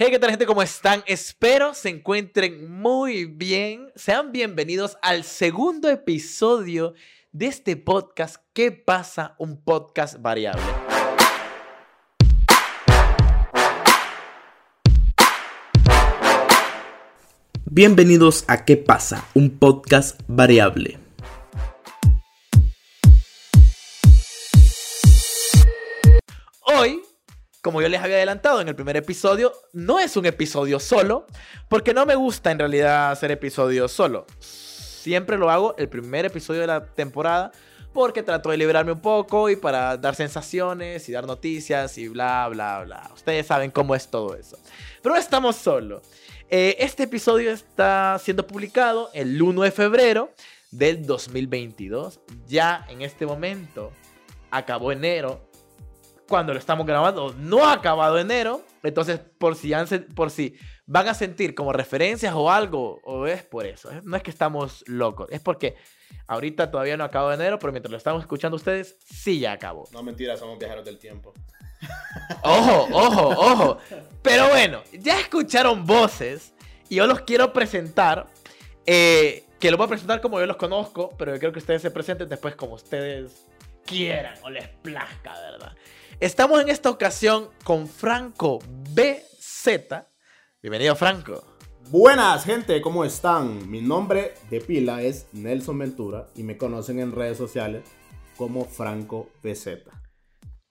Hey, ¿qué tal gente? ¿Cómo están? Espero se encuentren muy bien. Sean bienvenidos al segundo episodio de este podcast ¿Qué pasa? Un podcast variable. Bienvenidos a ¿Qué pasa? Un podcast variable. Como yo les había adelantado en el primer episodio, no es un episodio solo, porque no me gusta en realidad hacer episodios solo. Siempre lo hago el primer episodio de la temporada porque trato de liberarme un poco y para dar sensaciones y dar noticias y bla, bla, bla. Ustedes saben cómo es todo eso. Pero estamos solos. Eh, este episodio está siendo publicado el 1 de febrero del 2022. Ya en este momento acabó enero. Cuando lo estamos grabando, no ha acabado enero. Entonces, por si, han por si van a sentir como referencias o algo, o es por eso. No es que estamos locos, es porque ahorita todavía no ha acabado enero, pero mientras lo estamos escuchando ustedes, sí ya acabó. No, mentira, somos viajeros del tiempo. Ojo, ojo, ojo. Pero bueno, ya escucharon voces y yo los quiero presentar. eh, que los voy a presentar como yo los conozco, pero yo quiero que ustedes se presenten después como ustedes quieran o les plazca, ¿verdad? Estamos en esta ocasión con Franco BZ. Bienvenido, Franco. Buenas, gente, ¿cómo están? Mi nombre de pila es Nelson Ventura y me conocen en redes sociales como Franco BZ.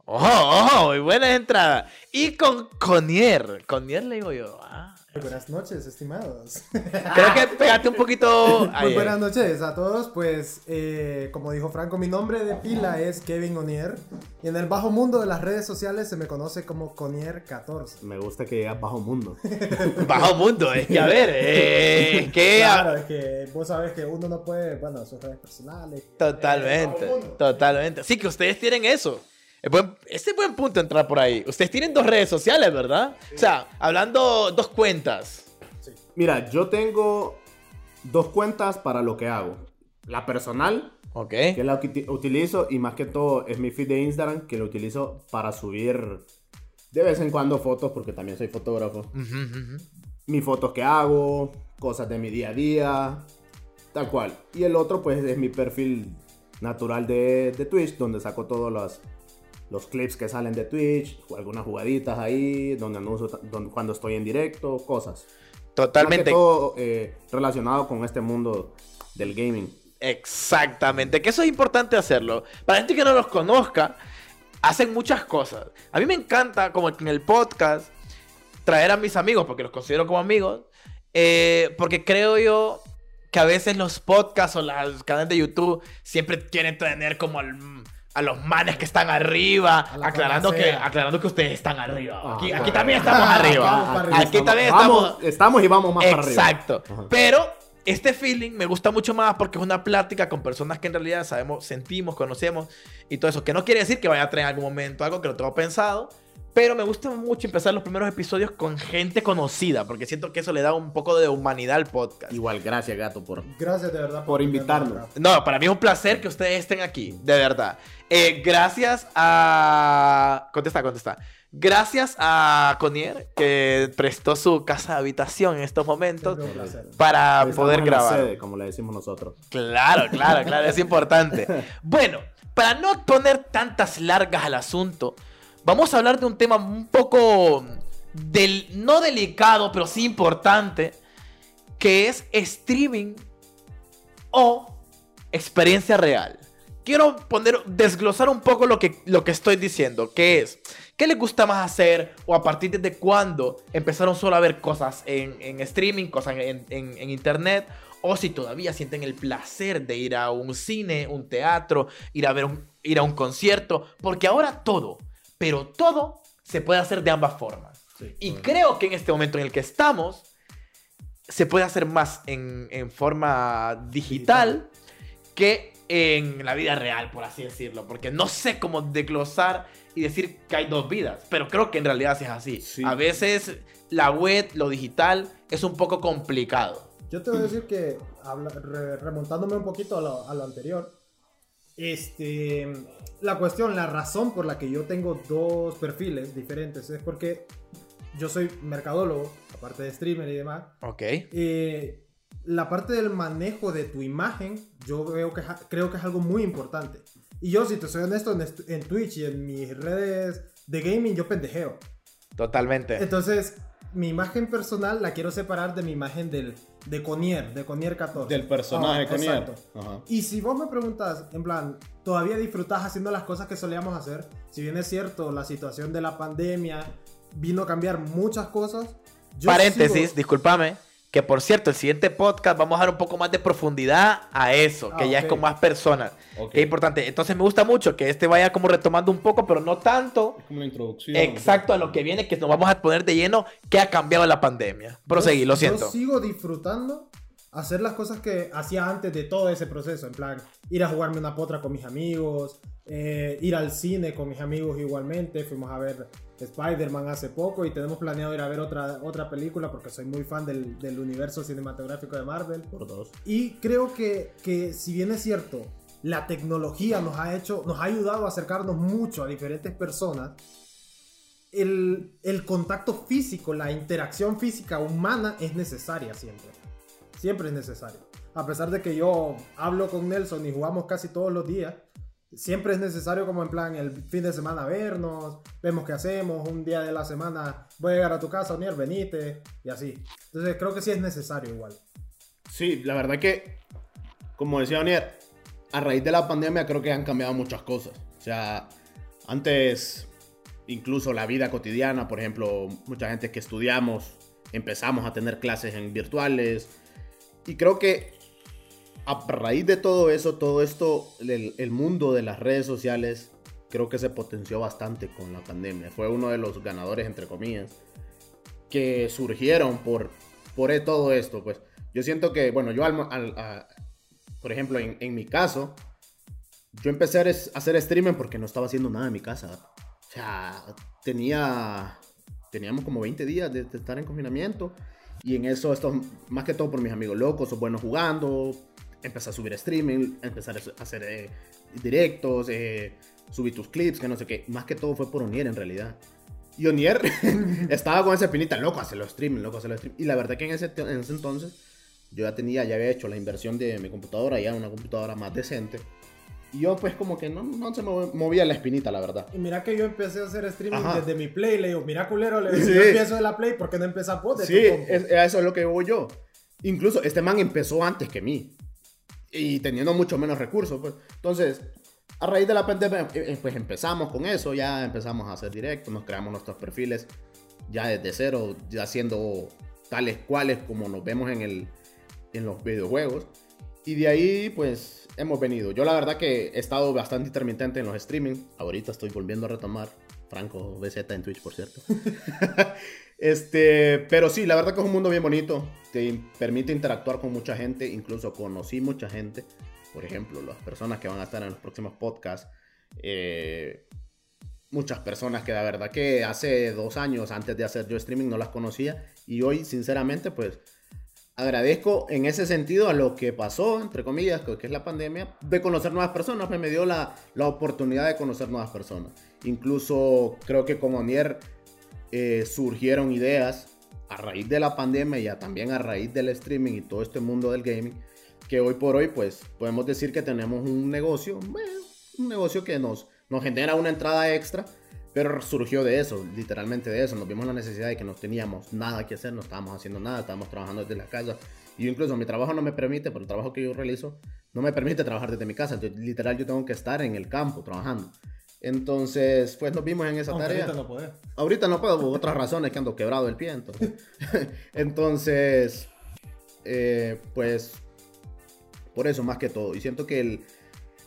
Ojo, ojo, muy buena entrada. Y con Conier. Conier le digo yo. ah. Buenas noches, estimados. Creo que pegate un poquito. Muy ahí, buenas noches a todos. Pues, eh, como dijo Franco, mi nombre de pila es Kevin Onier. Y en el bajo mundo de las redes sociales se me conoce como Conier14. Me gusta que digas bajo mundo. Bajo mundo, es que a ver, eh, es que Claro, es que vos sabes que uno no puede, bueno, sus redes personales. Totalmente, Eh, totalmente. Sí, que ustedes tienen eso. Ese es buen punto entrar por ahí. Ustedes tienen dos redes sociales, ¿verdad? O sea, hablando dos cuentas. Mira, yo tengo dos cuentas para lo que hago. La personal, Ok. que es la que uti- utilizo, y más que todo es mi feed de Instagram, que lo utilizo para subir de vez en cuando fotos, porque también soy fotógrafo. Ujú. mis fotos que hago, cosas de mi día a día, tal cual. Y el otro pues es mi perfil natural de, de Twitch, donde saco todos los, los clips que salen de Twitch, o algunas jugaditas ahí, donde anuncio donde, cuando estoy en directo, cosas. Totalmente. todo eh, relacionado con este mundo del gaming. Exactamente, que eso es importante hacerlo. Para gente que no los conozca, hacen muchas cosas. A mí me encanta, como en el podcast, traer a mis amigos, porque los considero como amigos, eh, porque creo yo que a veces los podcasts o los canales de YouTube siempre quieren tener como al- a los manes que están arriba, aclarando que, aclarando que ustedes están arriba. Ah, Aquí, también estamos Ah, arriba. Aquí también Vamos- estamos... estamos y vamos más para arriba. Exacto. Pero este feeling me gusta mucho más porque es una plática con personas que en realidad sabemos, sentimos, conocemos y todo eso. Que no quiere decir que vaya a traer en algún momento algo que lo tengo pensado. Pero me gusta mucho empezar los primeros episodios con gente conocida porque siento que eso le da un poco de humanidad al podcast. Igual, gracias gato por... Gracias de verdad Por tenerme invitarnos. No, para mí es un placer que ustedes estén aquí, de verdad. Eh, gracias a... Contesta, contesta. Gracias a Conier que prestó su casa de habitación en estos momentos Siempre un placer. para Estamos poder grabar. sede, como le decimos nosotros. Claro, claro, claro, es importante. Bueno, para no poner tantas largas al asunto, vamos a hablar de un tema un poco del, no delicado, pero sí importante, que es streaming o experiencia real. Quiero poner, desglosar un poco lo que, lo que estoy diciendo, que es, ¿qué les gusta más hacer o a partir de cuándo empezaron solo a ver cosas en, streaming, cosas en, en- internet? O si todavía sienten el placer de ir a un cine, un teatro, ir a ver ir a un concierto, porque ahora todo, pero todo se puede hacer de ambas formas. Y creo que en este momento en el que estamos, se puede hacer más en, en forma digital que en la vida real, por así decirlo. Porque no sé cómo desglosar y decir que hay dos vidas, pero creo que en realidad sí es así. Sí. A veces la web, lo digital, es un poco complicado. Yo te voy a decir que, remontándome un poquito a lo, a lo anterior, este, la cuestión, la razón por la que yo tengo dos perfiles diferentes es porque yo soy mercadólogo, aparte de streamer y demás. Ok. Eh, la parte del manejo de tu imagen, yo veo que, creo que es algo muy importante. Y yo, si te soy honesto, en, en Twitch y en mis redes de gaming, yo pendejeo. Totalmente. Entonces, mi imagen personal la quiero separar de mi imagen del, de Conier, de Conier 14. Del personaje Ah, Conier. exacto. Ajá. Y si vos me preguntas, en plan, ¿todavía disfrutás haciendo las cosas que solíamos hacer? Si bien es cierto, la situación de la pandemia vino a cambiar muchas cosas. yo Paréntesis, sigo- discúlpame. Que por cierto, el siguiente podcast vamos a dar un poco más de profundidad a eso, que Ah, ya es con más personas. Que es importante. Entonces me gusta mucho que este vaya como retomando un poco, pero no tanto. Es como una introducción. Exacto a lo que viene, que nos vamos a poner de lleno, que ha cambiado la pandemia. Proseguí, yo- lo siento. Yo sigo disfrutando hacer las cosas que hacía antes de todo ese proceso. En plan, ir a jugarme una potra con mis amigos, eh, ir al cine con mis amigos igualmente. Fuimos a ver Spider-Man hace poco y tenemos planeado ir a ver otra, otra película porque soy muy fan del, del universo cinematográfico de Marvel. Por dos. Y creo que, que si bien es cierto, la tecnología nos ha hecho, nos ha ayudado a acercarnos mucho a diferentes personas, el, el contacto físico, la interacción física humana es necesaria siempre. Siempre es necesario. A pesar de que yo hablo con Nelson y jugamos casi todos los días, siempre es necesario como en plan el fin de semana vernos, vemos qué hacemos, un día de la semana voy a llegar a tu casa, Onier, venite, y así. Entonces creo que sí es necesario igual. Sí, la verdad que, como decía Onier, a raíz de la pandemia creo que han cambiado muchas cosas. O sea, antes, incluso la vida cotidiana, por ejemplo, mucha gente que estudiamos, empezamos a tener clases en virtuales. Y creo que a raíz de todo eso, todo esto, el, mundo de las redes sociales, creo que se potenció bastante con la pandemia. Fue uno de los ganadores, entre comillas, que surgieron por, por todo esto. Pues yo siento que, bueno, yo al, al- por ejemplo, en, mi caso, yo empecé a hacer- a hacer streaming porque no estaba haciendo nada en mi casa. O sea, tenía, teníamos como 20 días de, de estar en confinamiento. Y en eso, esto más que todo por mis amigos locos o buenos jugando. Empecé a subir streaming, empezar a hacer eh, directos, eh, subir tus clips, que no sé qué. Más que todo fue por Onier en realidad. Y Onier estaba con esa pinita, loco, hacerlo streaming, loco, hacerlo streaming. Y la verdad que en ese, en ese entonces yo ya tenía, ya había hecho la inversión de mi computadora, ya una computadora más decente. Y yo pues como que no, no se me movía la espinita, la verdad. Y mira que yo empecé a hacer streaming Ajá. desde mi play. Le digo, mira culero, le digo, Sí. yo empiezo de la play, ¿por qué no empiezas vos de Sí, compu?" es- eso es lo que voy yo. Incluso este man empezó antes que mí. Y teniendo mucho menos recursos, pues. Entonces, a raíz de la pandemia, eh, eh, pues empezamos con eso. Ya empezamos a hacer directos, nos creamos nuestros perfiles ya desde cero, ya haciendo tales cuales como nos vemos en, el, en los videojuegos. Y de ahí, pues, hemos venido. Yo la verdad que he estado bastante intermitente en los streaming. Ahorita estoy volviendo a retomar. Franco BZ en Twitch, por cierto. Este, pero sí, la verdad que es un mundo bien bonito. Te permite interactuar con mucha gente. Incluso conocí mucha gente. Por ejemplo, las personas que van a estar en los próximos podcasts. eh, muchas personas que la verdad que hace dos años antes de hacer yo streaming no las conocía. Y hoy, sinceramente, pues agradezco en ese sentido a lo que pasó, entre comillas, que es la pandemia, de conocer nuevas personas. Me dio la, la oportunidad de conocer nuevas personas. Incluso creo que con Onier eh, surgieron ideas a raíz de la pandemia y también a raíz del streaming y todo este mundo del gaming, que hoy por hoy pues podemos decir que tenemos un negocio, un negocio que nos, nos genera una entrada extra, pero surgió de eso, literalmente de eso, nos vimos la necesidad de que no teníamos nada que hacer, no estábamos haciendo nada, estábamos trabajando desde la casa. Y incluso mi trabajo no me permite, por el trabajo que yo realizo, no me permite trabajar desde mi casa. Entonces, literal, yo tengo que estar en el campo trabajando. Entonces, pues nos vimos en esa Aunque tarea. ahorita no podés. Ahorita no puedo por otras razones que ando quebrado el pie. Entonces, entonces eh, pues, por eso más que todo. Y siento que el,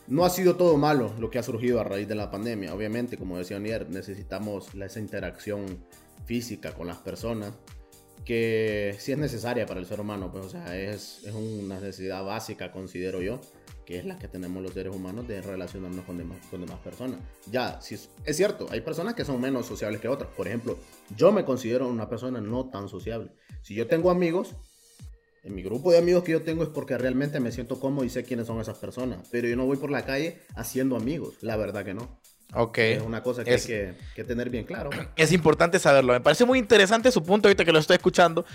no ha sido todo malo lo que ha surgido a raíz de la pandemia. Obviamente, como decía Onier, necesitamos esa interacción física con las personas que sí es necesaria para el ser humano. Pues, o sea, es, es una necesidad básica, considero yo, que es la que tenemos los seres humanos de relacionarnos con demás, con demás personas. Ya, si es, es cierto, hay personas que son menos sociables que otras. Por ejemplo, yo me considero una persona no tan sociable. Si yo tengo amigos, en mi grupo de amigos que yo tengo es porque realmente me siento cómodo y sé quiénes son esas personas. Pero yo no voy por la calle haciendo amigos, la verdad que no. Ok. Es una cosa que Es- hay que, que tener bien claro. Es importante saberlo. Me parece muy interesante su punto ahorita que lo estoy escuchando.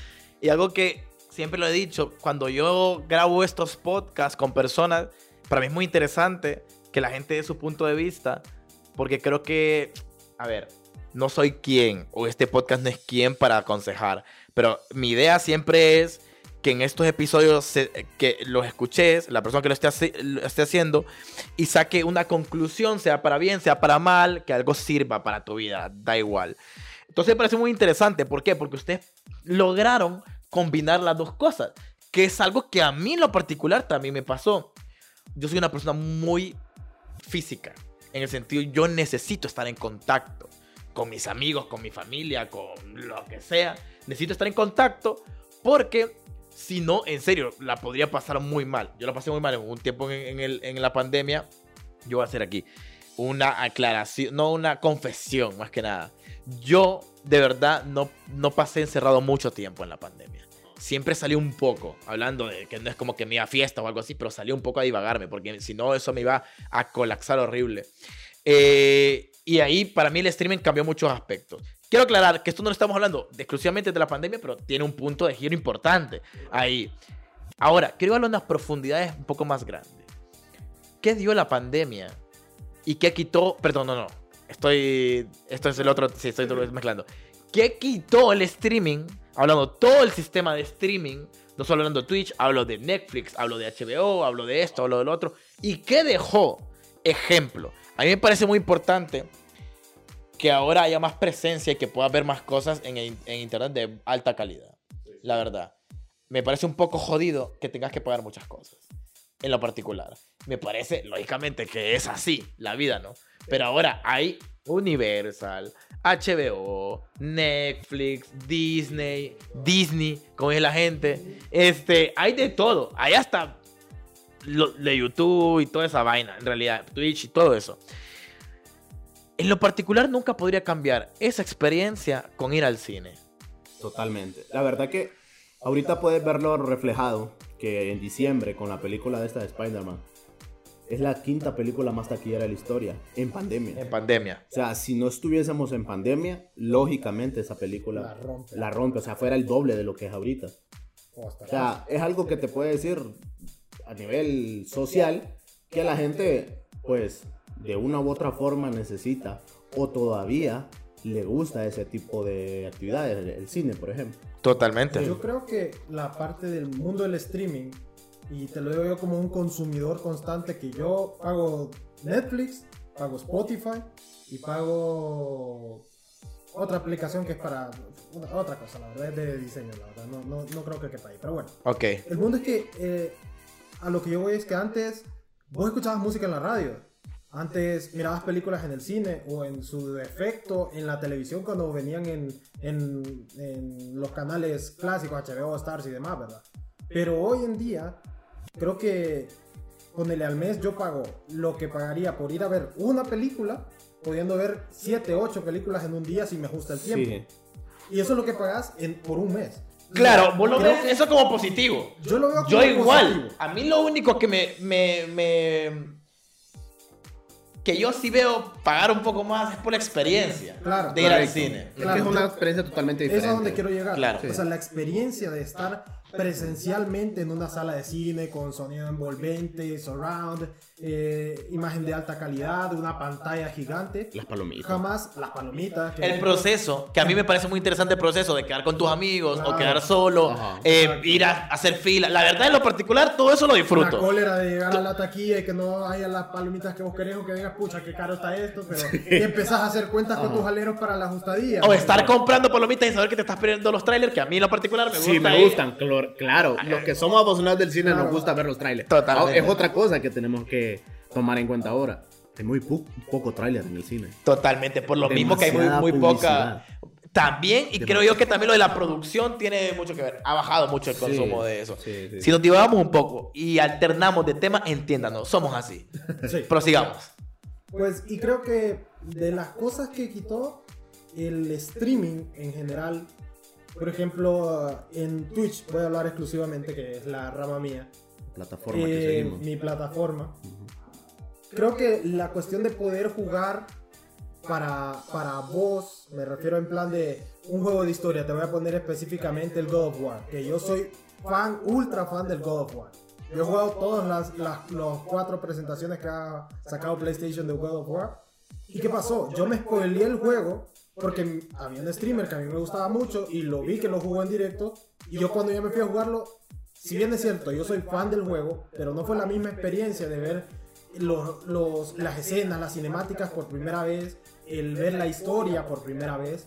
Y algo que siempre lo he dicho, cuando yo grabo estos podcasts con personas, para mí es muy interesante que la gente dé su punto de vista, porque creo que, a ver, no soy quien, o este podcast no es quien para aconsejar, pero mi idea siempre es que en estos episodios se- que los escuches, la persona que lo esté, lo esté haciendo, y saque una conclusión, sea para bien, sea para mal, que algo sirva para tu vida, da igual. Entonces me parece muy interesante, ¿por qué? Porque ustedes lograron combinar las dos cosas, que es algo que a mí en lo particular también me pasó. Yo soy una persona muy física, en el sentido yo necesito estar en contacto con mis amigos, con mi familia, con lo que sea. Necesito estar en contacto porque si no, en serio, la podría pasar muy mal. Yo la pasé muy mal en un tiempo en, en la pandemia. Yo voy a hacer aquí una aclaración, no una confesión más que nada. Yo de verdad no, no pasé encerrado mucho tiempo en la pandemia. Siempre salí un poco, hablando de que no es como que me iba a fiesta o algo así, pero salí un poco a divagarme, porque si no, eso me iba a colapsar horrible. Eh, y ahí para mí el streaming cambió muchos aspectos. Quiero aclarar que esto no lo estamos hablando de- exclusivamente de la pandemia, pero tiene un punto de giro importante ahí. Ahora, quiero hablar de unas profundidades un poco más grandes. ¿Qué dio la pandemia? ¿Y qué quitó? Perdón, no, no. Estoy. Esto es el otro. Sí, estoy mezclando. ¿Qué quitó el streaming? Hablando todo el sistema de streaming. No solo hablando de Twitch, hablo de Netflix, hablo de HBO, hablo de esto, hablo del otro. ¿Y qué dejó? Ejemplo. A mí me parece muy importante que ahora haya más presencia y que pueda ver más cosas en, en internet de alta calidad. La verdad. Me parece un poco jodido que tengas que pagar muchas cosas. En lo particular. Me parece, lógicamente, que es así la vida, ¿no? Pero ahora hay Universal, HBO, Netflix, Disney, Disney, como dice la gente. Este, hay de todo. Hay hasta lo- de YouTube y toda esa vaina, en realidad, Twitch y todo eso. En lo particular nunca podría cambiar esa experiencia con ir al cine. Totalmente. La verdad que ahorita puedes verlo reflejado, que en diciembre con la película de esta de Spider-Man, es la quinta película más taquillera de la historia, en pandemia. En pandemia. O sea, si no estuviésemos en pandemia, lógicamente esa película La rompe. la rompe, o sea, fuera el doble de lo que es ahorita. O O sea, es algo que te puede decir a nivel social que la gente, pues, de una u otra forma necesita o todavía le gusta ese tipo de actividades, el, el cine, por ejemplo. Totalmente. Yo creo que la parte del mundo del streaming, y te lo digo yo como un consumidor constante, que yo pago Netflix, pago Spotify y pago otra aplicación que es para una- otra cosa, la verdad, es de diseño, la verdad, no, no, no creo que quepa ahí, pero bueno. Ok. El mundo es que eh, a lo que yo voy es que antes vos escuchabas música en la radio. Antes mirabas películas en el cine o en su defecto en la televisión cuando venían en, en- en los canales clásicos, HBO, Stars y demás, ¿verdad? Pero hoy en día creo que con el al mes yo pago lo que pagaría por ir a ver una película, pudiendo ver 7, 8 películas en un día si me ajusta el tiempo. Y eso es lo que pagas en, por un mes. Claro, vos lo ves eso como positivo. Yo lo veo como Yo igual. positivo. A mí lo único que me, me, me- Que yo sí veo pagar un poco más es por la experiencia Claro, de ir al cine. Es Claro, que es una experiencia totalmente Eso diferente. es donde quiero llegar. Claro. O sea, la experiencia de estar presencialmente en una sala de cine con sonido envolvente, surround, eh, imagen de alta calidad, una pantalla gigante. Las palomitas. Jamás las palomitas. que- El proceso, que a mí me parece muy interesante el proceso de quedar con tus amigos o quedar solo, Ajá. eh, ir a hacer fila. La verdad, en lo particular, todo eso lo La disfruto. cólera de llegar a la taquilla y que no haya las palomitas que vos querés o que digas, pucha, qué caro está esto, pero y empezás a hacer cuentas con tus aleros para la ajustadía. O estar comprando palomitas y saber que te estás perdiendo los trailers, que a mí en lo particular me gusta. Sí, me gustan, claro. Los que somos aficionados del cine Claro. nos gusta ver los trailers. Totalmente. Es otra cosa que tenemos que tomar en cuenta ahora. Hay muy pu- poco trailer en el cine. Totalmente, por lo mismo que hay muy, Demasiada muy poca. También, y creo yo que también lo de la producción tiene mucho que ver. Ha bajado mucho el consumo de eso. sí, sí. Si nos divagamos un poco y alternamos de tema, entiéndanos, somos así. Sí. Prosigamos. Pues, y creo que de las cosas que quitó el streaming en general, por ejemplo, en Twitch, voy a hablar exclusivamente, que es la rama mía, Plataforma que eh, seguimos. mi plataforma. Creo que la cuestión de poder jugar para, para vos, me refiero en plan de un juego de historia, te voy a poner específicamente el God of War, que yo soy fan, ultra fan del God of War. Yo he jugado todas las, las los cuatro presentaciones que ha sacado PlayStation de God of War. ¿Y qué pasó? Yo me spoileé el juego porque había un streamer que a mí me gustaba mucho y lo vi que lo jugó en directo. Y yo cuando ya me fui a jugarlo, si bien es cierto, yo soy fan del juego, pero no fue la misma experiencia de ver los, las escenas, las cinemáticas por primera vez, el ver la historia por primera vez.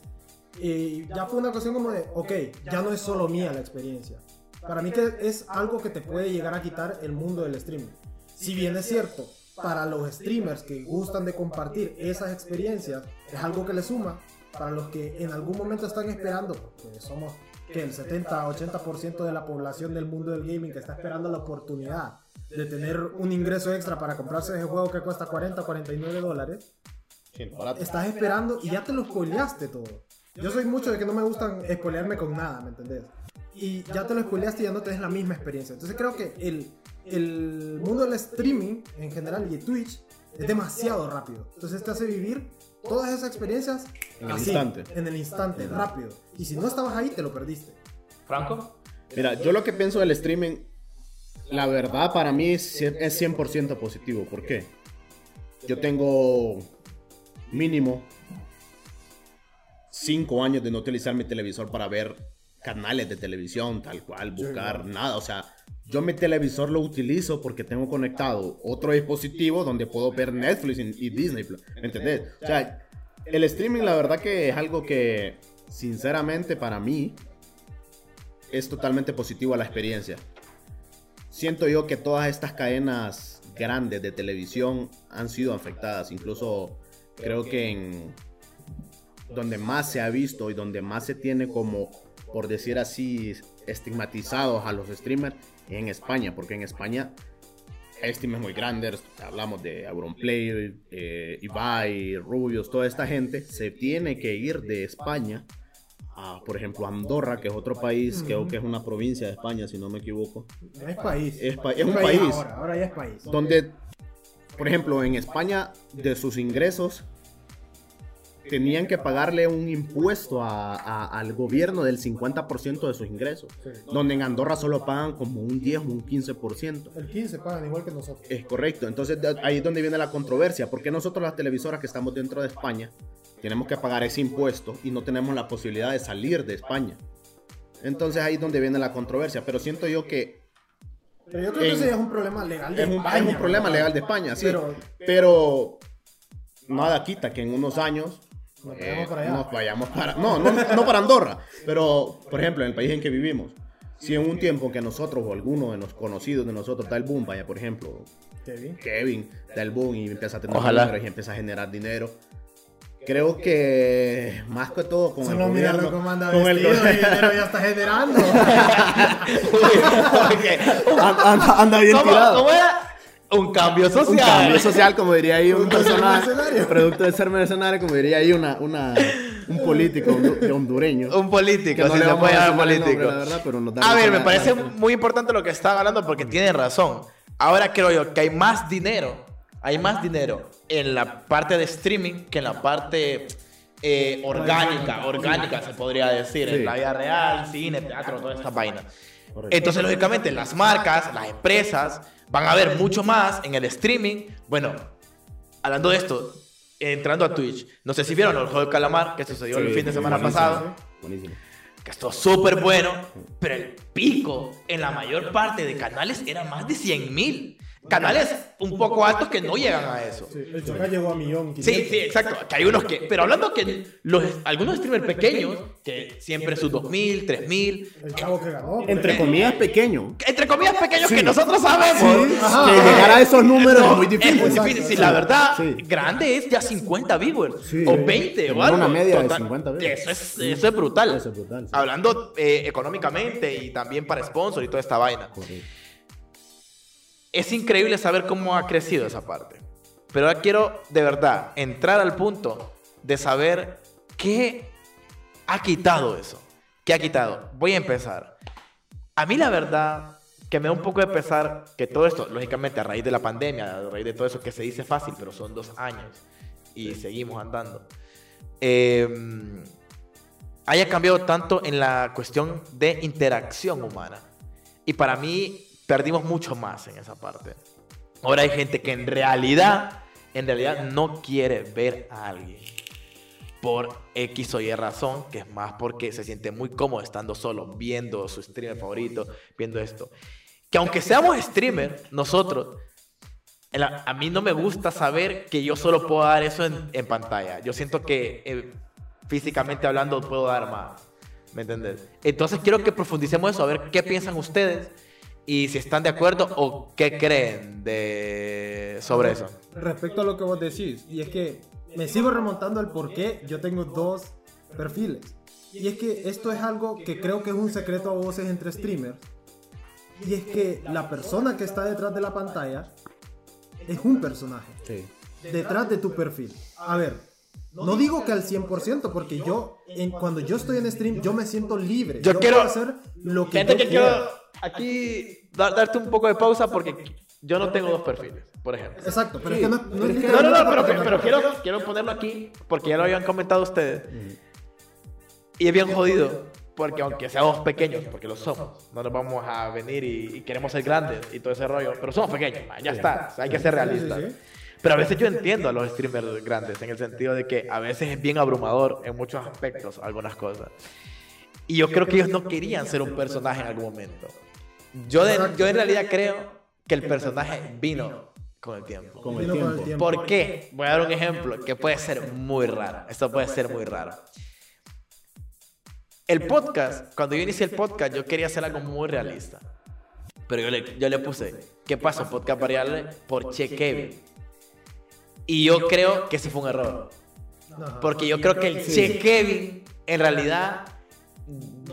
Y ya fue una cuestión como de, ok, ya no es solo mía la experiencia. Para mí que es algo que te puede llegar a quitar el mundo del streaming. Si bien es cierto, para los streamers que gustan de compartir esas experiencias, es algo que le suma. Para los que en algún momento están esperando, porque somos que el 70-80% de la población del mundo del gaming que está esperando la oportunidad de tener un ingreso extra para comprarse ese juego que cuesta 40 49 dólares, estás esperando y ya te lo spoileaste todo. Yo soy mucho de que no me gustan spoilearme con nada, ¿me entendés? Y ya te lo spoileaste y ya no tenés la misma experiencia. Entonces creo que el, el mundo del streaming en general y de Twitch es demasiado rápido. Entonces te hace vivir todas esas experiencias En el instante. En el instante, rápido. Y si no estabas ahí, te lo perdiste. ¿Franco? Mira, yo lo que pienso del streaming, la verdad para mí es cien- es 100% positivo. ¿Por qué? Yo tengo mínimo 5 años de no utilizar mi televisor para ver canales de televisión, tal cual, buscar nada. O sea, yo mi televisor lo utilizo porque tengo conectado otro dispositivo donde puedo ver Netflix y Disney. ¿Me entendés? O sea, el streaming la verdad que es algo que, sinceramente, para mí, es totalmente positivo a la experiencia. Siento yo que todas estas cadenas grandes de televisión han sido afectadas. Incluso creo que en donde más se ha visto y donde más se tiene como, por decir así, estigmatizados a los streamers en España. Porque en España hay streamers muy grandes. Hablamos de Auronplay, eh, Ibai, Rubius, toda esta gente se tiene que ir de España a, por ejemplo, Andorra, que es otro país, creo que es una provincia de España, si no me equivoco. Es país. Es, pa- es un país Ahora, ahora ya es país. donde, por ejemplo, en España, de sus ingresos, tenían que pagarle un impuesto a- a- al gobierno del 50% de sus ingresos, Sí. donde en Andorra solo pagan como un 10 o un 15%. El 15 pagan igual que nosotros. Es correcto, entonces ahí es donde viene la controversia, porque nosotros las televisoras que estamos dentro de España tenemos que pagar ese impuesto y no tenemos la posibilidad de salir de España. Entonces ahí es donde viene la controversia, pero siento yo que Pero yo creo que ese es un problema legal de es un, España. es un problema legal de España, sí. Pero- Pero, nada quita que en unos años Nos eh, vayamos para allá. nos vayamos para... No, no, no para Andorra, pero, por ejemplo, en el país en que vivimos. Si en un tiempo que nosotros o alguno de los conocidos de nosotros da el boom, vaya, por ejemplo, Kevin. Kevin da el boom y empieza a tener Ojalá. y empieza a generar dinero. Creo que más que todo con Solo el míralo gobierno, cómo anda con el vestido go- y dinero ya está generando. Porque- anda, anda bien ¿Cómo, tirado. cómo era? Un cambio social. Un cambio social, como diría ahí un personaje. Producto de ser mercenario, como diría ahí una, una, un político hondureño. Un político, Que no si le se puede a llamar político. nombre, la verdad, pero nos da a ver, me parece la- muy importante lo que están hablando porque tienen razón. Ahora creo yo que hay más dinero, hay más dinero en la parte de streaming que en la parte eh, orgánica, orgánica se podría decir, Sí. en la vida real, cine, teatro, toda esta vaina. Entonces, lógicamente, las marcas, las empresas van a ver mucho más en el streaming. Bueno, hablando de esto, entrando a Twitch, no sé si vieron el juego de calamar que sucedió el Sí, fin de semana buenísimo, pasado Buenísimo. que estuvo súper bueno, pero el pico en la mayor parte de canales era más de 100 mil. Canales un poco altos que no llegan a eso. Sí, el Choca llegó a millón. Sí, 500. sí, exacto. Que hay unos que. Pero hablando que los, algunos streamers pequeños, que siempre sus 2000, 3000. El chavo que ganó. Entre comillas, pequeño. Entre comillas pequeños que nosotros sabemos. Ajá. que llegar a esos números No, es muy difícil. Es muy difícil. Sí, la verdad, grande es ya 50 viewers. Sí. o 20 o algo. una media de 50 viewers. Eso es, eso es brutal. Eso es brutal. Hablando eh, económicamente y también para sponsor y toda esta vaina. Es increíble saber cómo ha crecido esa parte. Pero ahora quiero, de verdad, entrar al punto de saber qué ha quitado eso. ¿Qué ha quitado? Voy a empezar. A mí la verdad que me da un poco de pesar que todo esto, lógicamente a raíz de la pandemia, a raíz de todo eso que se dice fácil, pero son dos años. y seguimos andando, eh, haya cambiado tanto en la cuestión de interacción humana. Y para mí perdimos mucho más en esa parte. Ahora hay gente que en realidad, en realidad no quiere ver a alguien por X o Y razón, que es más porque se siente muy cómodo estando solo, viendo su streamer favorito, viendo esto. Que aunque seamos streamer, nosotros, a mí no me gusta saber que yo solo puedo dar eso en, en pantalla. Yo siento que eh, físicamente hablando puedo dar más. ¿Me entiendes? Entonces quiero que profundicemos eso, a ver qué piensan ustedes y si están de acuerdo o qué creen de sobre eso. Respecto a lo que vos decís, y es que me sigo remontando al por qué yo tengo dos perfiles. Y es que esto es algo que creo que es un secreto a voces entre streamers. Y es que la persona que está detrás de la pantalla es un personaje. Sí. detrás de tu perfil. A ver, no digo que al 100%, porque yo, en, cuando yo estoy en stream, yo me siento libre. Yo Yo, quiero- puedo hacer lo que Gente yo que quiero aquí dar- darte un poco de pausa porque yo no tengo dos perfiles, por ejemplo. Exacto, pero es que no, no es No, no, no, literalmente pero, pero tener- quiero, quiero ponerlo aquí porque ya lo habían comentado ustedes. Y es bien jodido porque aunque seamos pequeños, porque lo somos, no nos vamos a venir y, y queremos ser grandes y todo ese rollo, pero somos pequeños, man, ya está, o sea, hay que ser realistas. Sí, sí, sí. Pero a veces yo entiendo a los streamers grandes en el sentido de que a veces es bien abrumador en muchos aspectos algunas cosas. Y yo creo que ellos no querían ser un personaje en algún momento. Yo, de- yo en realidad creo que el personaje vino con el tiempo. Con el tiempo. ¿Por qué? Voy a dar un ejemplo que puede ser muy raro. Esto puede ser muy raro. El podcast, cuando yo inicié el podcast, yo quería hacer algo muy realista. Pero yo le, yo le puse, ¿qué pasa? Podcast variable por Che Kevin. Y yo creo que ese fue un error. Porque yo creo que el Che Kevin, en realidad,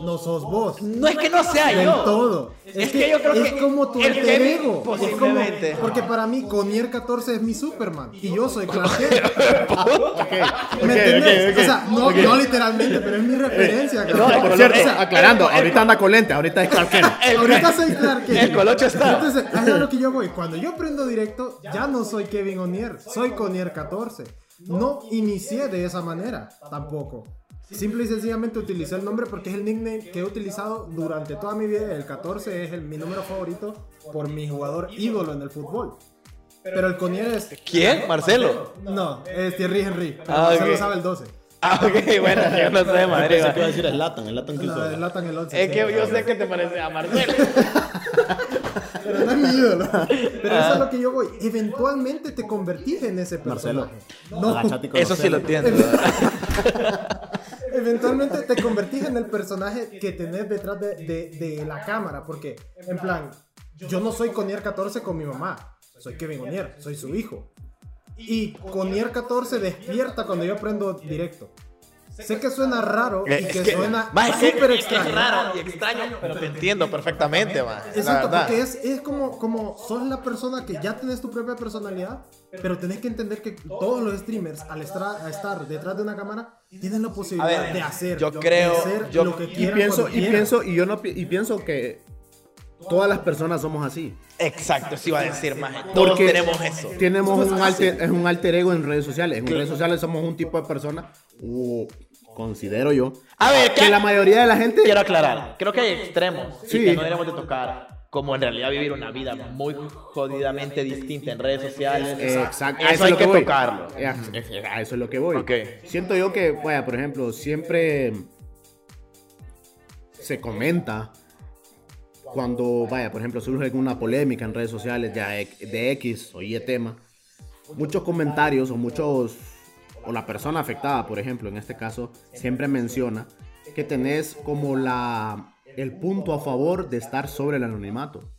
No sos vos. no es que no sea Del yo. todo. Es que yo creo es que como tu el alter ego. Es como- posiblemente. porque para mí, Conier 14 es mi Superman. Y yo soy Clark Kent. Ok, ¿Me ok, entendés? ok, ok. O sea, no, no literalmente, pero es mi referencia. No, Clark por cierto, O sea, aclarando, ahorita anda con lente, ahorita es Clark Kent. El- Ahorita soy Clark Kent. El colocho está. Entonces, ahí es a lo que yo voy. Cuando yo prendo directo, ya no soy Kevin O'Nier, soy Conier 14. No inicié de esa manera, tampoco. Simple y sencillamente utilicé el nombre porque es el nickname que he utilizado durante toda mi vida. El 14 es el, mi número favorito por mi jugador ídolo en el fútbol. Pero el Conier es. ¿Quién? ¿Marcelo? No, es Thierry Henry. Pero Ah, Marcelo ok. sabe el 12. Ah, ok, bueno, yo no sé, madre. Pensé que iba a decir Slatan, Slatan que No, usó. delatan el 11. Es que yo sé que te parece a Marcelo. Pero no es mi ídolo. Pero eso es lo que yo voy. Eventualmente te convertís en ese Marcelo. personaje. No, Agáchate con Eso sí lo Marcelo. entiendo. eventualmente te convertís en el personaje que tenés detrás de, de- de la cámara. Porque, en plan, yo no soy Conier 14 con mi mamá. Soy Kevin Onier, soy su hijo. Y Conier 14 despierta cuando yo prendo directo. Sé que suena raro y Es que, que- suena súper es que extraño. Es raro y extraño, pero te entiendo perfectamente, man. Exacto, porque es, es como, como sos la persona que ya tenés tu propia personalidad, pero tenés que entender que todos los streamers, al estar, a estar detrás de una cámara, tienen la posibilidad A ver, de hacer, yo de creo- hacer yo- lo que Y quieran. pienso, cuando y pienso, y yo no y pienso que todas las personas somos así. Exacto, eso iba a decir, más. Todos Porque tenemos eso. Tenemos un alter, es un alter ego en redes sociales. En redes sociales somos un tipo de persona, o considero yo, A ver, que ¿qué? la mayoría de la gente Quiero aclarar, creo que hay extremos Sí. y que no deberíamos de tocar, como en realidad vivir una vida muy jodidamente distinta en redes sociales. Exacto. Eso a es hay lo que voy. tocarlo. Eh, A, eso es lo que voy. Siento yo que, vaya, por ejemplo, siempre se comenta cuando, vaya, por ejemplo, surge alguna polémica en redes sociales ya de X o Y tema. Muchos comentarios o muchos, o la persona afectada, por ejemplo, en este caso, siempre menciona que tenés como la, el punto a favor de estar sobre el anonimato.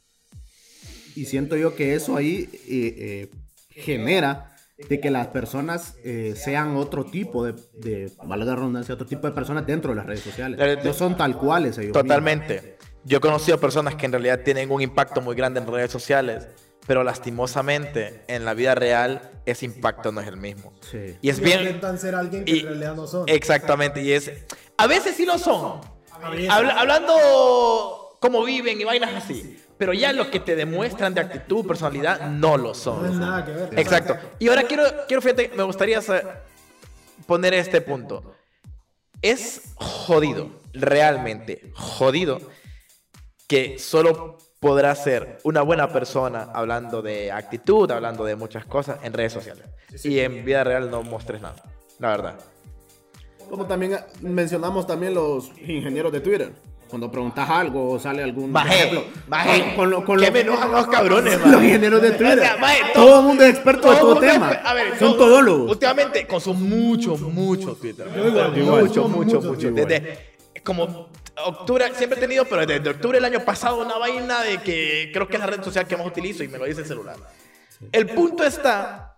Y siento yo que eso ahí eh, eh, genera de que las personas eh, sean otro tipo de, de, valga la redundancia, otro tipo de personas dentro de las redes sociales. No son tal cuales ellos Totalmente. Yo he conocido personas que en realidad tienen un impacto muy grande en redes sociales, pero lastimosamente en la vida real ese impacto no es el mismo. Sí. Y es bien... intentan ser alguien que y- en realidad no son. Exactamente, y es... A veces sí lo son. Habla- hablando cómo viven y vainas así. pero ya lo que te demuestran de actitud, personalidad, no lo son. No es nada que ver. Exacto. Y ahora quiero, quiero fíjate, me gustaría poner este punto. Es jodido, realmente jodido, que solo podrás ser una buena persona hablando de actitud, hablando de muchas cosas en redes sociales. Y en vida real no muestres nada, la verdad. Como también mencionamos también los ingenieros de Twitter. Cuando preguntas algo o sale algún Maje, ejemplo, maje, con, con lo- con que lo- me enojan los cabrones, los ingenieros de Twitter. O sea, maje, todo el mundo es experto de todo mundo es- tema. a ver, Son todólogos. Últimamente consumo mucho, mucho Twitter. igual, mucho, igual. mucho, Mucho, mucho, mucho, Desde como octubre, siempre he tenido, pero desde octubre del año pasado una vaina de que creo que es la red social que más utilizo y me lo dice el celular. El punto está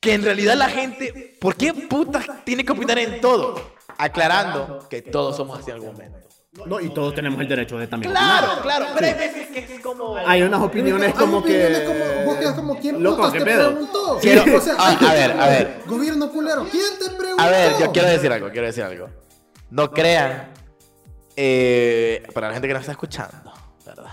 que en realidad la gente, ¿por qué putas tiene que opinar en todo? Aclarando que todos somos así en algún momento. No, y todos tenemos el derecho de también Claro, opinar. claro, pero hay veces que es como... Hay unas opiniones Hay como opiniones que... como- vos quedas como, ¿quién Loco, putas ¿qué te pedo? preguntó? Quiero- O sea, a- a ver, a ver. Gobierno culero, ¿quién te preguntó? A ver, yo quiero decir algo, quiero decir algo. No crean, eh, para la gente que nos está escuchando, ¿verdad?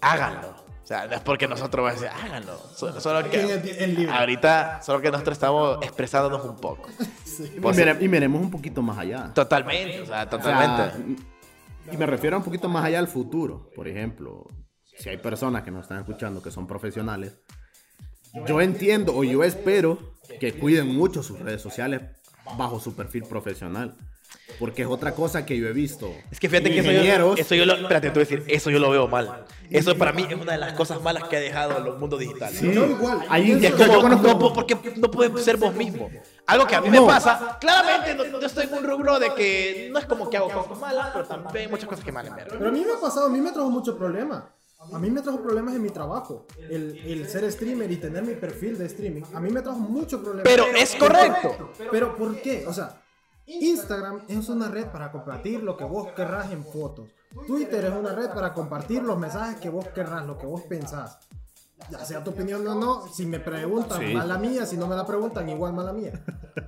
Háganlo. O sea, no es porque nosotros vamos a decir, háganlo. So- Solo ¿Quién es que ahorita, solo que nosotros estamos expresándonos un poco. Y, mire- y miremos un poquito más allá. Totalmente, o sea, O sea, totalmente. y me refiero un poquito más allá al futuro. Por ejemplo, si hay personas que nos están escuchando que son profesionales, yo entiendo o yo espero que cuiden mucho sus redes sociales bajo su perfil profesional. Porque es otra cosa que yo he visto. Es que fíjate que eso yo, eso yo lo, espérate, te voy a decir, eso yo lo veo mal. Eso para mí es una de las cosas malas que ha dejado los mundos digitales. Sí. Yo igual. Hay Y es Yo como, conozco- no, po- porque no puedes ser vos mismo. Algo que a mí me No. pasa, claramente no- yo estoy en un rubro de que no es como que hago cosas malas, pero también hay muchas cosas que me verga. Pero a mí me ha pasado, a mí me trajo mucho problema. A mí me trajo problemas en mi trabajo. El, el ser streamer y tener mi perfil de streaming, a mí me trajo mucho problema. Pero es correcto. Pero ¿por qué? O sea, Instagram es una red para compartir lo que vos querrás en fotos. Twitter es una red para compartir los mensajes que vos querrás, lo que vos pensás. Ya sea tu opinión o no, si me preguntan, Sí. mala mía, si no me la preguntan, igual mala mía.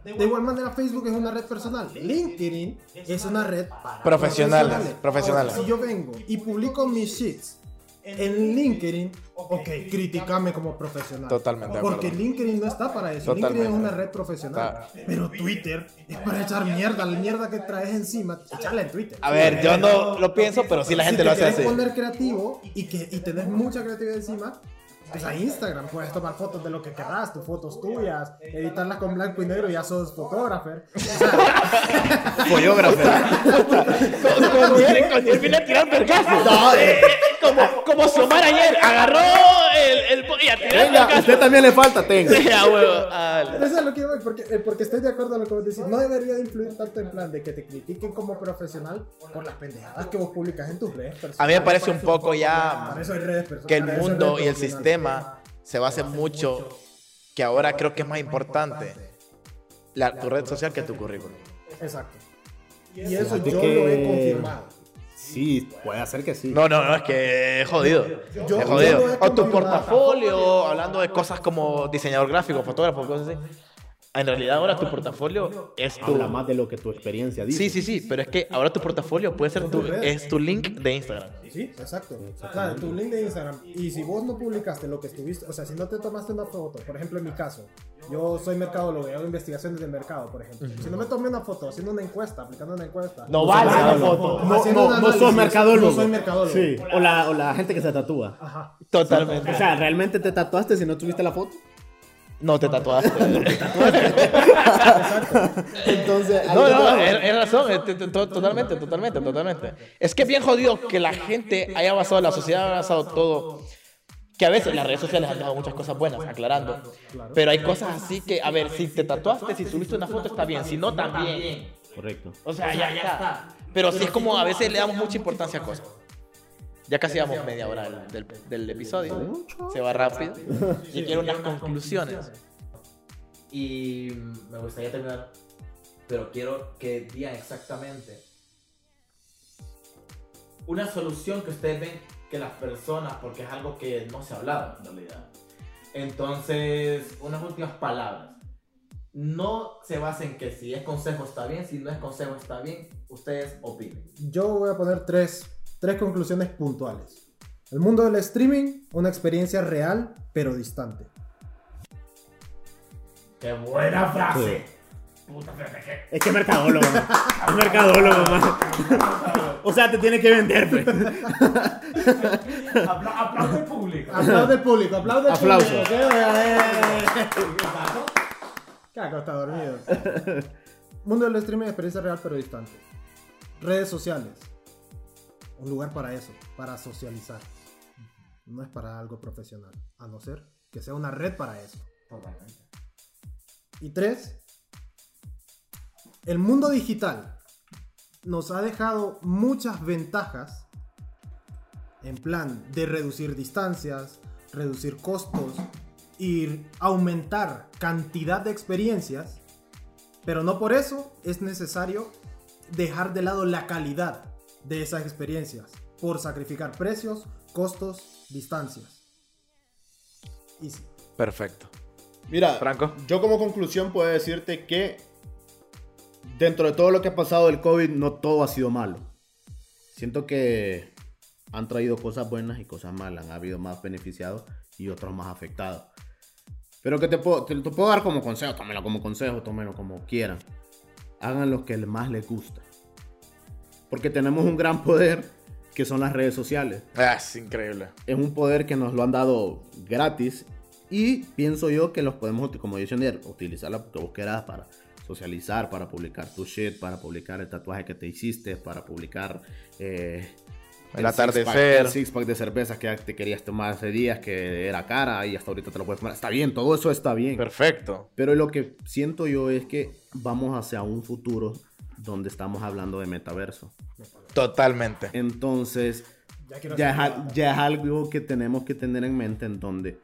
De igual manera, Facebook es una red personal. LinkedIn es una red para Profesionales, profesionales. Ahora, si yo vengo y publico mis shits en LinkedIn, ok, criticame como profesional. Totalmente de Porque acuerdo. LinkedIn no está para eso. Totalmente. LinkedIn es una red profesional. Pero Twitter es para echar mierda. La mierda que traes encima, echarla en Twitter. A ver, yo no lo pienso, pero sí la gente si lo te hace así. poner creativo y que y tenés mucha creatividad encima, pues a Instagram puedes tomar fotos de lo que querrás, tus fotos tuyas, editarlas con blanco y negro y ya sos fotógrafo. O sea, Follógrafo. Con Niel, con Niel viene a tirar vergazos. No, Eh, como, como Somar ayer, agarró el, el y a tirar Venga, a usted también le falta, tenga. Ya, huevo. Ah, Pero eso es lo que voy, porque, eh, porque estoy de acuerdo en lo que vos decís. No debería de influir tanto en plan de que te critiquen como profesional por las pendejadas que vos publicas en tus redes personales. A mí me parece un poco ya que el mundo y el profesionales. Sistema se basa mucho que ahora creo que es más importante la, tu red social que tu currículum. Exacto. Y eso Fíjate yo que- lo he confirmado. Sí, puede ser que sí. No, no, no, es que es jodido. Yo- es yo jodido. O tu portafolio, hablando de cosas como diseñador gráfico, fotógrafo, cosas así. En realidad ahora tu portafolio es tu... Habla más de lo que tu experiencia dice. Sí, sí, sí, pero es que ahora tu portafolio puede ser tu, es tu link de Instagram. Sí, exacto. Claro, tu link de Instagram. Y si vos no publicaste lo que estuviste, o sea, si no te tomaste una foto, por ejemplo en mi caso, yo soy mercadólogo hago investigaciones de mercado, por ejemplo. Si no me tomé una foto haciendo una encuesta, aplicando una encuesta. No vale la foto. No, no, no sos mercadólogo. No soy mercadólogo. Sí. O la, o la gente que se tatúa. Ajá. Totalmente. O sea, ¿realmente te tatuaste si no tuviste la foto? No te tatuaste. Entonces, ahí No, te no, trabajo. es, es razón, es- to- to- totalmente, totalmente, totalmente. Es que es bien jodido que la gente haya basado, la sociedad haya basado todo. Que a veces las redes sociales han dejado muchas cosas buenas, aclarando. Pero hay cosas así que, a ver, si te tatuaste, si subiste una foto está bien, si no también. Correcto. O sea, ya, ya está. Pero sí es como a veces le damos mucha importancia a cosas. Ya casi vamos media hora del, del- del episodio. Se va rápido. Y quiero unas conclusiones. Y me gustaría terminar, pero quiero que digan exactamente una solución que ustedes ven que las personas, porque es algo que no se ha hablado en realidad. Entonces, unas últimas palabras. No se basen en que si es consejo está bien, si no es consejo está bien, ustedes opinen. Yo voy a poner tres, tres conclusiones puntuales. El mundo del streaming, una experiencia real pero distante. ¡Qué buena frase! Es que es mercadólogo. man. Es mercadólogo, man. O sea, te tiene que vender, pues. Aplauso al público. Aplaude el público, aplaude el Aplauso. público. ¿qué? Eh. Caco está dormido. Mundo del streaming, experiencia real pero distante. Redes sociales. Un lugar para eso, para socializar. No es para algo profesional, a no ser que sea una red para eso. Y tres, el mundo digital nos ha dejado muchas ventajas en plan de reducir distancias, reducir costos y aumentar cantidad de experiencias, pero no por eso es necesario dejar de lado la calidad de esas experiencias por sacrificar precios, costos, distancias. Easy. Perfecto. Mira, Franco. yo como conclusión puedo decirte que dentro de todo lo que ha pasado del COVID, no todo ha sido malo. Siento que han traído cosas buenas y cosas malas. Han habido más beneficiados y otros más afectados. Pero que te puedo, te, te puedo dar como consejo, tómelo como consejo, tómelo como quieran. Hagan lo que más les gusta. Porque tenemos un gran poder que son las redes sociales Ah, es increíble. es un poder que nos lo han dado gratis y pienso yo que los podemos, como dije ayer, utilizar lo que vos para socializar, para publicar tu shit, para publicar el tatuaje que te hiciste, para publicar eh, El six-pack- atardecer. el six pack de cervezas que te querías tomar hace días que era cara y hasta ahorita te lo puedes tomar. Está bien, todo eso está bien. Perfecto. Pero lo que siento yo es que vamos hacia un futuro donde estamos hablando de metaverso. Totalmente. Entonces, Ya ya es, ya es algo que tenemos que tener en mente en donde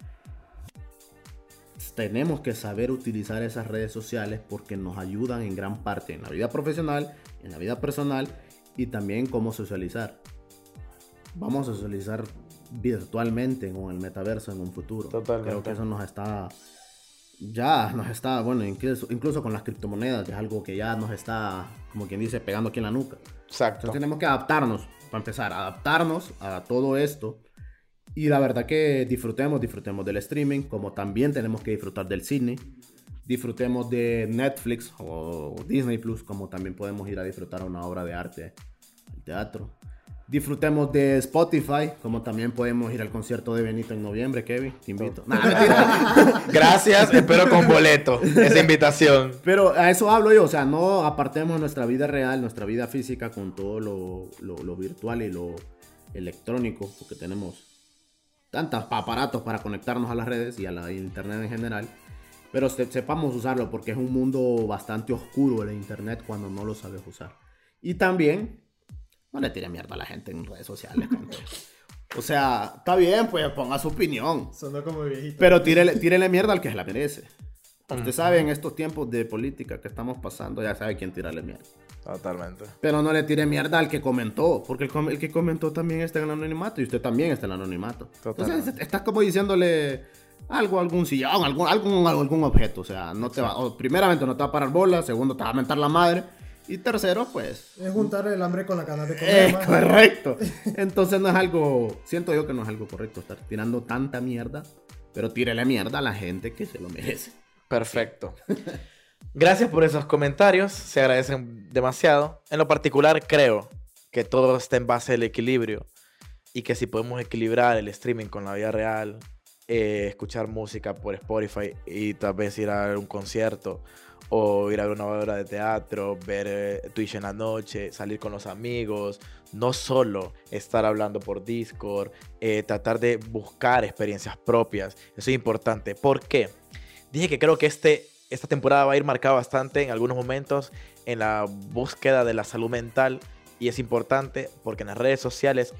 tenemos que saber utilizar esas redes sociales porque nos ayudan en gran parte en la vida profesional, en la vida personal y también cómo socializar. Vamos a socializar virtualmente con el metaverso en un futuro. Totalmente. Creo que eso nos está ya nos está, bueno, incluso, incluso con las criptomonedas, es algo que ya nos está, como quien dice, pegando aquí en la nuca. Exacto. Entonces tenemos que adaptarnos, para empezar, adaptarnos a todo esto. Y la verdad que disfrutemos, disfrutemos del streaming, como también tenemos que disfrutar del cine. Disfrutemos de Netflix o Disney Plus, como también podemos ir a disfrutar una obra de arte al teatro. Disfrutemos de Spotify, como también podemos ir al concierto de Benito en noviembre, Kevin. Te invito. Nah, mentira. Gracias, espero con boleto esa invitación. Pero a eso hablo yo, o sea, no apartemos nuestra vida real, nuestra vida física con todo lo, lo- lo virtual y lo electrónico, porque tenemos tantos aparatos para conectarnos a las redes y a la internet en general. Pero se- sepamos usarlo porque es un mundo bastante oscuro el internet cuando no lo sabes usar. Y también, no le tire mierda a la gente en redes sociales. o sea, está bien, pues ponga su opinión. Sonó como viejito. Pero tírele, tírele mierda al que se la merece. Usted sabe, en estos tiempos de política que estamos pasando, ya sabe quién tirarle mierda. Totalmente. Pero no le tire mierda al que comentó, porque el, com- el que comentó también está en el anonimato y usted también está en el anonimato. Totalmente. Entonces, estás como diciéndole algo, algún sillón, algún, algún, algún objeto. O sea, no te va, o primeramente no te va a parar bola, segundo te va a mentar la madre, y tercero, pues. Es juntar el hambre con la ganas de Es comer. man. correcto. Entonces no es algo, siento yo que no es algo correcto estar tirando tanta mierda, pero tírele mierda a la gente que se lo merece. Perfecto. Gracias por esos comentarios, se agradecen demasiado. En lo particular, creo que todo está en base del equilibrio y que si podemos equilibrar el streaming con la vida real, eh, escuchar música por Spotify y tal vez ir a un concierto o ir a ver una obra de teatro, ver eh, Twitch en la noche, salir con los amigos, no solo estar hablando por Discord, eh, tratar de buscar experiencias propias. Eso es importante. ¿Por qué? Dije que creo que este, esta temporada va a ir marcada bastante en algunos momentos en la búsqueda de la salud mental y es importante porque en las redes sociales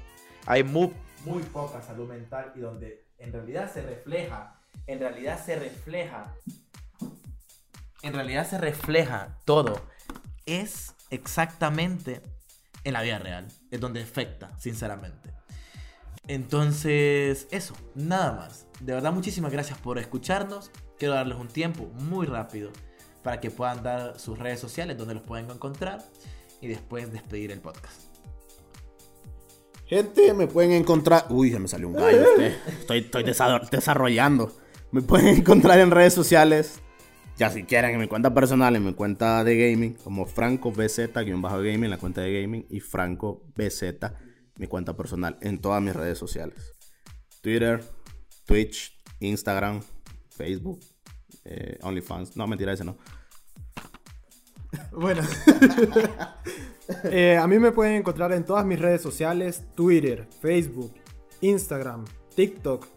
hay muy, muy poca salud mental y donde en realidad se refleja, en realidad se refleja, en realidad se refleja todo. Es exactamente en la vida real, es donde afecta, sinceramente. Entonces, eso, nada más. De verdad, muchísimas gracias por escucharnos. Quiero darles un tiempo muy rápido para que puedan dar sus redes sociales donde los pueden encontrar y después despedir el podcast. Gente, me pueden encontrar. Uy, se me salió un gallo. este. Estoy, estoy desa- desarrollando. Me pueden encontrar en redes sociales. Ya si quieren, en mi cuenta personal, en mi cuenta de gaming, como Franco BZ, bajo gaming, la cuenta de gaming, y Franco BZ, mi cuenta personal, en todas mis redes sociales. Twitter, Twitch, Instagram, Facebook, eh, OnlyFans. No, mentira, ese no. Bueno. Eh, a mí me pueden encontrar en todas mis redes sociales, Twitter, Facebook, Instagram, TikTok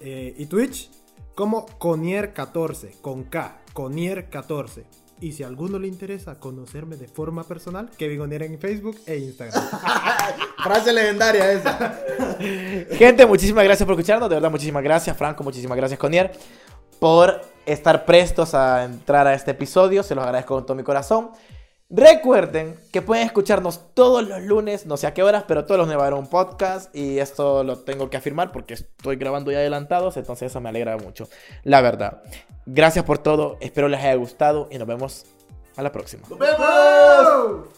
eh, y Twitch como Conier14, con K, Conier14. Y si a alguno le interesa conocerme de forma personal, Kevin Onier en Facebook e Instagram. Frase legendaria esa. Gente, muchísimas gracias por escucharnos. De verdad, muchísimas gracias, Franco. Muchísimas gracias, Conier, por estar prestos a entrar a este episodio. Se los agradezco con todo mi corazón. Recuerden que pueden escucharnos todos los lunes, no sé a qué horas, pero todos los lunes un podcast. Y esto lo tengo que afirmar porque estoy grabando ya adelantados, entonces eso me alegra mucho. La verdad. Gracias por todo. Espero les haya gustado y nos vemos a la próxima. ¡Nos vemos!